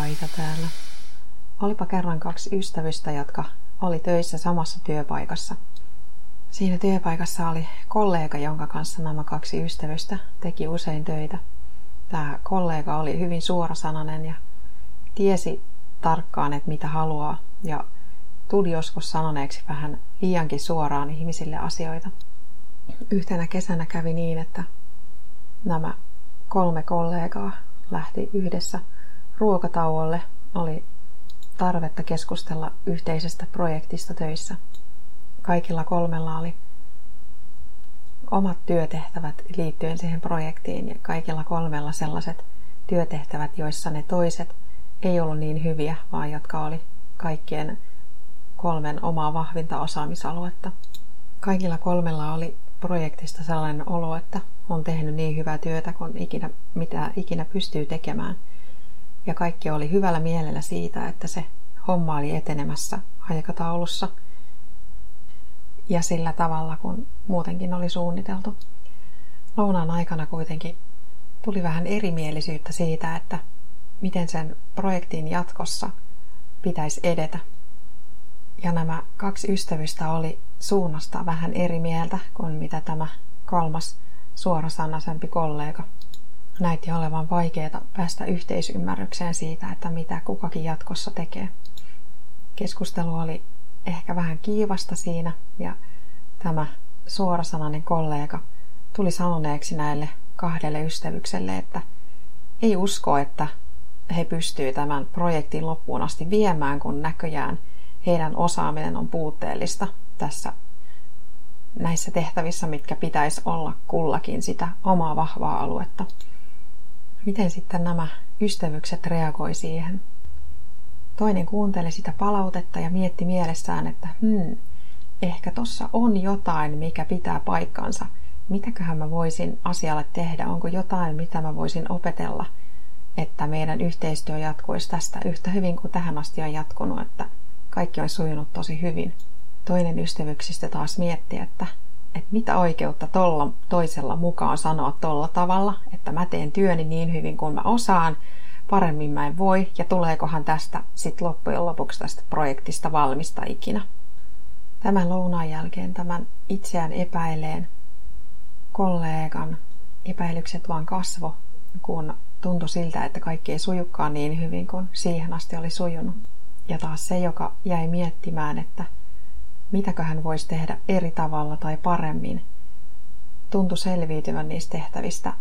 Kaita täällä. Olipa kerran kaksi ystävystä, jotka oli töissä samassa työpaikassa. Siinä työpaikassa oli kollega, jonka kanssa nämä kaksi ystävystä teki usein töitä. Tämä kollega oli hyvin suorasanainen ja tiesi tarkkaan, että mitä haluaa ja tuli joskus sanoneeksi vähän liiankin suoraan ihmisille asioita. Yhtenä kesänä kävi niin, että nämä kolme kollegaa lähti yhdessä ruokatauolle. Oli tarvetta keskustella yhteisestä projektista töissä. Kaikilla kolmella oli omat työtehtävät liittyen siihen projektiin ja kaikilla kolmella sellaiset työtehtävät, joissa ne toiset ei ollut niin hyviä, vaan jotka oli kaikkien kolmen omaa vahvinta osaamisaluetta. Kaikilla kolmella oli projektista sellainen olo, että on tehnyt niin hyvää työtä kuin ikinä, mitä ikinä pystyy tekemään. Ja kaikki oli hyvällä mielellä siitä, että se homma oli etenemässä aikataulussa ja sillä tavalla, kun muutenkin oli suunniteltu. Lounaan aikana kuitenkin tuli vähän erimielisyyttä siitä, että miten sen projektin jatkossa pitäisi edetä. Ja nämä kaksi ystävystä oli suunnasta vähän eri mieltä kuin mitä tämä kolmas suorasanaisempi kollega. Näytti olevan vaikeaa päästä yhteisymmärrykseen siitä, että mitä kukakin jatkossa tekee. Keskustelu oli ehkä vähän kiivasta siinä ja tämä suorasanainen kollega tuli sanoneeksi näille kahdelle ystävykselle, että ei usko, että he pystyvät tämän projektin loppuun asti viemään, kun näköjään heidän osaaminen on puutteellista tässä näissä tehtävissä, mitkä pitäisi olla kullakin sitä omaa vahvaa aluetta. Miten sitten nämä ystävykset reagoi siihen? Toinen kuunteli sitä palautetta ja mietti mielessään, että hmm, ehkä tossa on jotain, mikä pitää paikkansa. Mitäköhän mä voisin asialle tehdä? Onko jotain, mitä mä voisin opetella, että meidän yhteistyö jatkuisi tästä yhtä hyvin kuin tähän asti on jatkunut, että kaikki on sujunut tosi hyvin. Toinen ystävyksistä taas mietti, että, että mitä oikeutta tolla toisella mukaan sanoa tolla tavalla, että mä teen työni niin hyvin kuin mä osaan, paremmin mä en voi, ja tuleekohan tästä sitten loppujen lopuksi tästä projektista valmista ikinä. Tämän lounaan jälkeen tämän itseään epäileen kollegan epäilykset vaan kasvo, kun tuntui siltä, että kaikki ei sujukaan niin hyvin kuin siihen asti oli sujunut. Ja taas se, joka jäi miettimään, että mitäkö hän voisi tehdä eri tavalla tai paremmin, tuntui selviytyvän niistä tehtävistä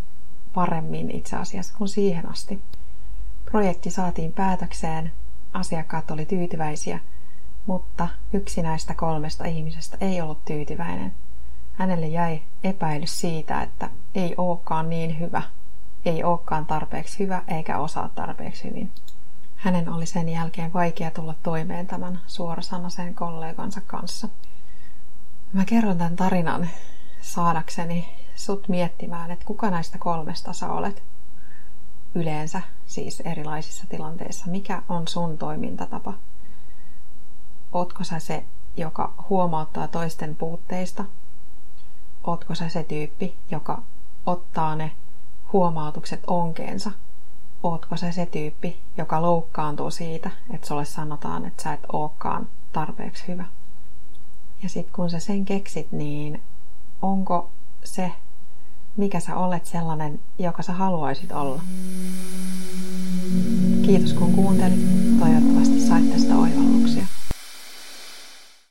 paremmin itse asiassa kuin siihen asti. Projekti saatiin päätökseen, asiakkaat oli tyytyväisiä, mutta yksi näistä kolmesta ihmisestä ei ollut tyytyväinen. Hänelle jäi epäilys siitä, että ei olekaan niin hyvä, ei olekaan tarpeeksi hyvä eikä osaa tarpeeksi hyvin. Hänen oli sen jälkeen vaikea tulla toimeen tämän suorasanaisen kollegansa kanssa. Mä kerron tämän tarinan saadakseni sut miettimään, että kuka näistä kolmesta sä olet yleensä, siis erilaisissa tilanteissa. Mikä on sun toimintatapa? Ootko sä se, joka huomauttaa toisten puutteista? Ootko sä se tyyppi, joka ottaa ne huomautukset onkeensa ootko se se tyyppi, joka loukkaantuu siitä, että sulle sanotaan, että sä et ookaan tarpeeksi hyvä. Ja sitten kun sä sen keksit, niin onko se, mikä sä olet sellainen, joka sä haluaisit olla? Kiitos kun kuuntelit. Toivottavasti sait